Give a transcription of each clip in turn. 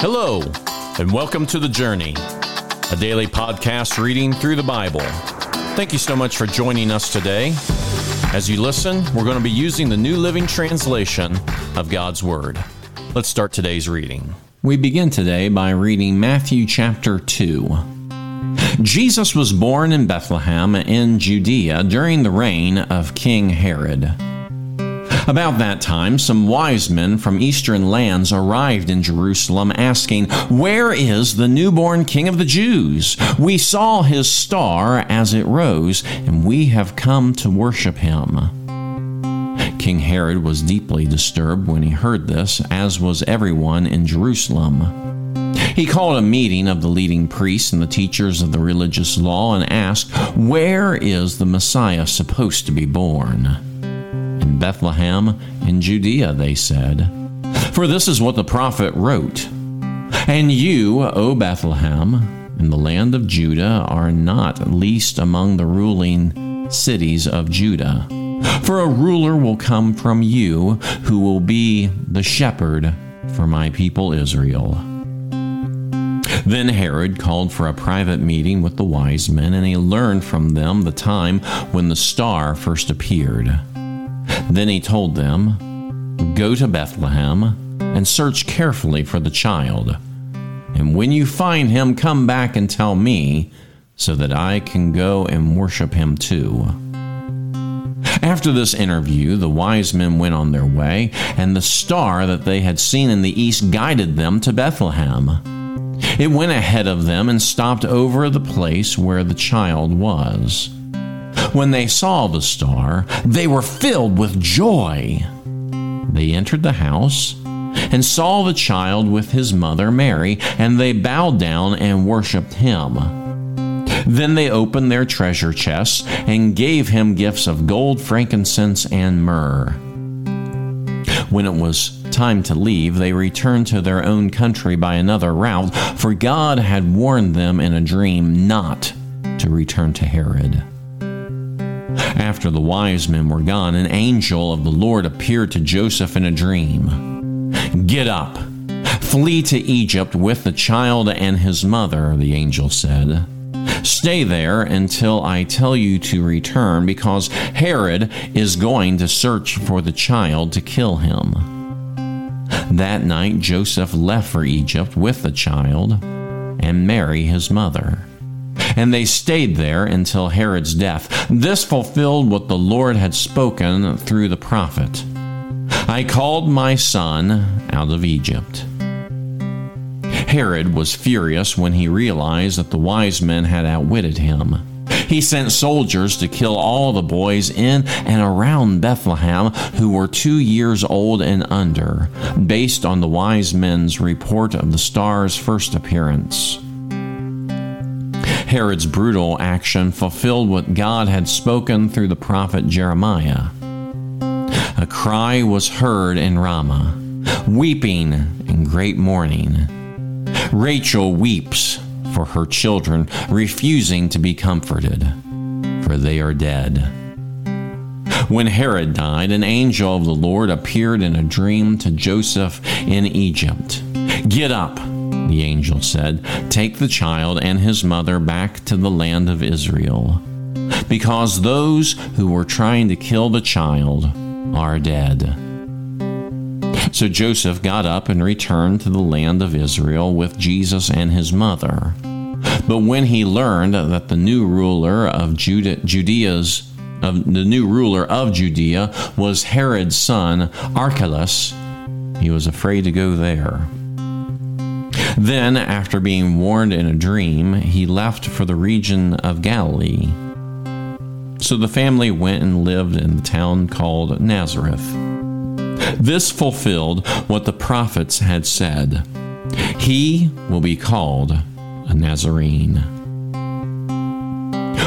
Hello, and welcome to The Journey, a daily podcast reading through the Bible. Thank you so much for joining us today. As you listen, we're going to be using the New Living Translation of God's Word. Let's start today's reading. We begin today by reading Matthew chapter 2. Jesus was born in Bethlehem in Judea during the reign of King Herod. About that time, some wise men from eastern lands arrived in Jerusalem asking, Where is the newborn King of the Jews? We saw his star as it rose, and we have come to worship him. King Herod was deeply disturbed when he heard this, as was everyone in Jerusalem. He called a meeting of the leading priests and the teachers of the religious law and asked, Where is the Messiah supposed to be born? Bethlehem in Judea, they said. For this is what the prophet wrote And you, O Bethlehem, in the land of Judah, are not least among the ruling cities of Judah. For a ruler will come from you who will be the shepherd for my people Israel. Then Herod called for a private meeting with the wise men, and he learned from them the time when the star first appeared. Then he told them, Go to Bethlehem and search carefully for the child. And when you find him, come back and tell me, so that I can go and worship him too. After this interview, the wise men went on their way, and the star that they had seen in the east guided them to Bethlehem. It went ahead of them and stopped over the place where the child was. When they saw the star, they were filled with joy. They entered the house and saw the child with his mother Mary, and they bowed down and worshiped him. Then they opened their treasure chests and gave him gifts of gold, frankincense, and myrrh. When it was time to leave, they returned to their own country by another route, for God had warned them in a dream not to return to Herod. After the wise men were gone, an angel of the Lord appeared to Joseph in a dream. Get up, flee to Egypt with the child and his mother, the angel said. Stay there until I tell you to return, because Herod is going to search for the child to kill him. That night, Joseph left for Egypt with the child and Mary, his mother and they stayed there until Herod's death. This fulfilled what the Lord had spoken through the prophet I called my son out of Egypt. Herod was furious when he realized that the wise men had outwitted him. He sent soldiers to kill all the boys in and around Bethlehem who were two years old and under, based on the wise men's report of the star's first appearance. Herod's brutal action fulfilled what God had spoken through the prophet Jeremiah. A cry was heard in Ramah, weeping in great mourning. Rachel weeps for her children, refusing to be comforted, for they are dead. When Herod died, an angel of the Lord appeared in a dream to Joseph in Egypt. Get up the angel said, Take the child and his mother back to the land of Israel, because those who were trying to kill the child are dead. So Joseph got up and returned to the land of Israel with Jesus and his mother. But when he learned that the new ruler of Judea's of the new ruler of Judea was Herod's son Archelaus, he was afraid to go there. Then, after being warned in a dream, he left for the region of Galilee. So the family went and lived in the town called Nazareth. This fulfilled what the prophets had said He will be called a Nazarene.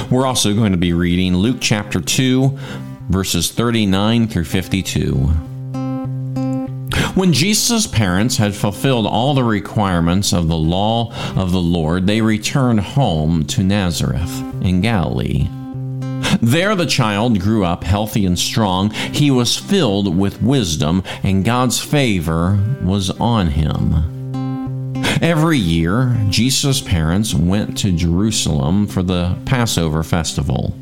We're also going to be reading Luke chapter 2, verses 39 through 52. When Jesus' parents had fulfilled all the requirements of the law of the Lord, they returned home to Nazareth in Galilee. There the child grew up healthy and strong. He was filled with wisdom, and God's favor was on him. Every year, Jesus' parents went to Jerusalem for the Passover festival.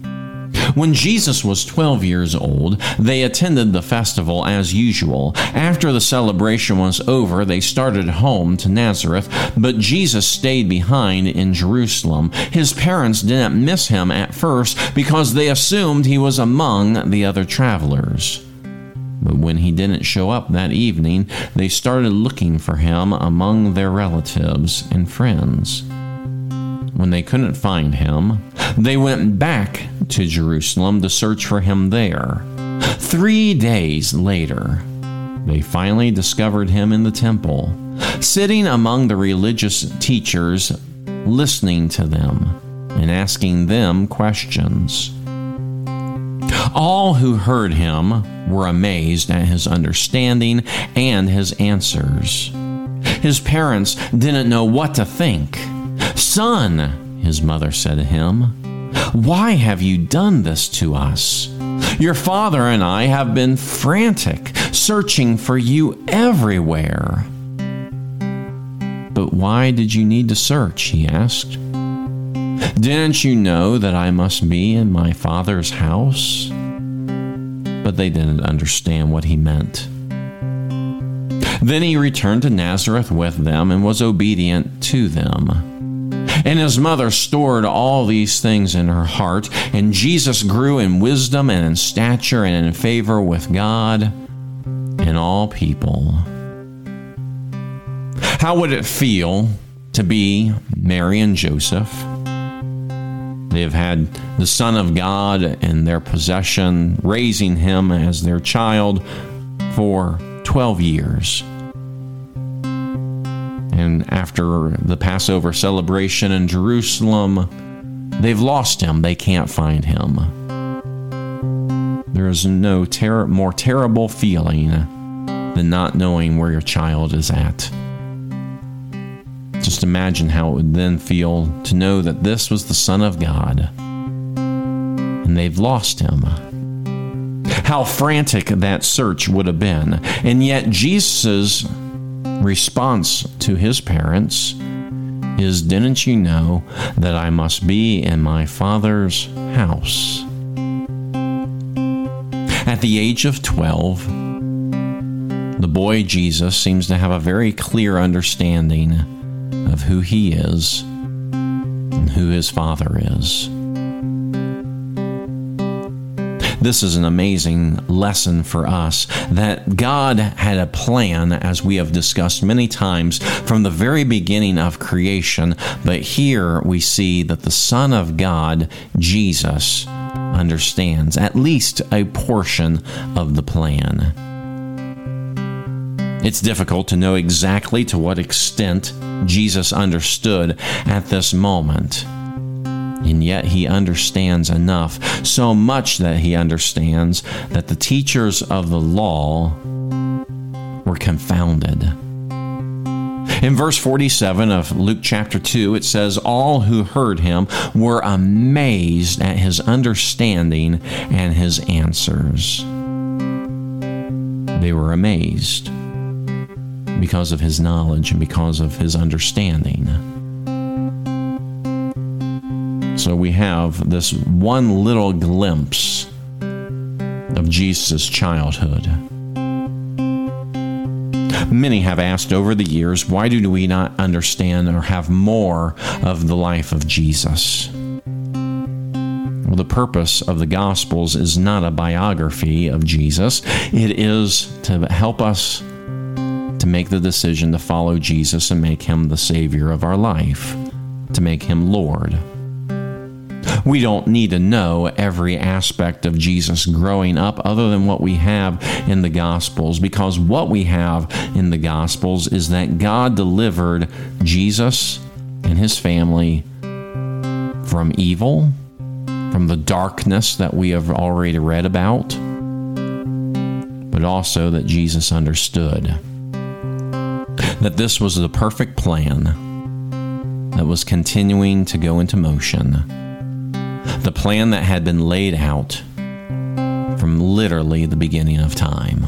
When Jesus was 12 years old, they attended the festival as usual. After the celebration was over, they started home to Nazareth, but Jesus stayed behind in Jerusalem. His parents didn't miss him at first because they assumed he was among the other travelers. But when he didn't show up that evening, they started looking for him among their relatives and friends. When they couldn't find him, they went back to Jerusalem to search for him there. Three days later, they finally discovered him in the temple, sitting among the religious teachers, listening to them and asking them questions. All who heard him were amazed at his understanding and his answers. His parents didn't know what to think. Son, his mother said to him, why have you done this to us? Your father and I have been frantic, searching for you everywhere. But why did you need to search? he asked. Didn't you know that I must be in my father's house? But they didn't understand what he meant. Then he returned to Nazareth with them and was obedient to them. And his mother stored all these things in her heart, and Jesus grew in wisdom and in stature and in favor with God and all people. How would it feel to be Mary and Joseph? They have had the Son of God in their possession, raising him as their child for 12 years. And after the Passover celebration in Jerusalem, they've lost him. They can't find him. There is no ter- more terrible feeling than not knowing where your child is at. Just imagine how it would then feel to know that this was the Son of God and they've lost him. How frantic that search would have been. And yet, Jesus' response to his parents is Didn't you know that I must be in my Father's house? At the age of 12, the boy Jesus seems to have a very clear understanding of who he is and who his Father is. This is an amazing lesson for us that God had a plan, as we have discussed many times, from the very beginning of creation. But here we see that the Son of God, Jesus, understands at least a portion of the plan. It's difficult to know exactly to what extent Jesus understood at this moment and yet he understands enough, so much that he understands that the teachers of the law were confounded. In verse 47 of Luke chapter 2, it says, All who heard him were amazed at his understanding and his answers. They were amazed because of his knowledge and because of his understanding. So we have this one little glimpse of Jesus' childhood. Many have asked over the years, why do we not understand or have more of the life of Jesus? Well, the purpose of the Gospels is not a biography of Jesus, it is to help us to make the decision to follow Jesus and make him the Savior of our life, to make him Lord. We don't need to know every aspect of Jesus growing up other than what we have in the Gospels, because what we have in the Gospels is that God delivered Jesus and his family from evil, from the darkness that we have already read about, but also that Jesus understood that this was the perfect plan that was continuing to go into motion the plan that had been laid out from literally the beginning of time.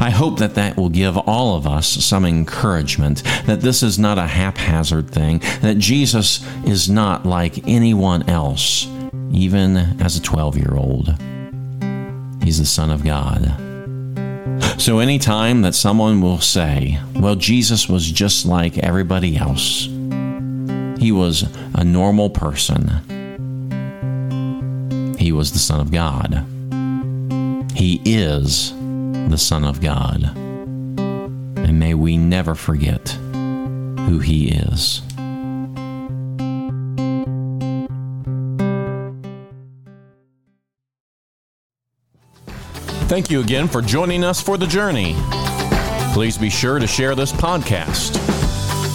I hope that that will give all of us some encouragement that this is not a haphazard thing, that Jesus is not like anyone else, even as a 12 year old. He's the Son of God. So, anytime that someone will say, well, Jesus was just like everybody else, he was a normal person, he was the Son of God. He is the Son of God. And may we never forget who He is. Thank you again for joining us for the journey. Please be sure to share this podcast.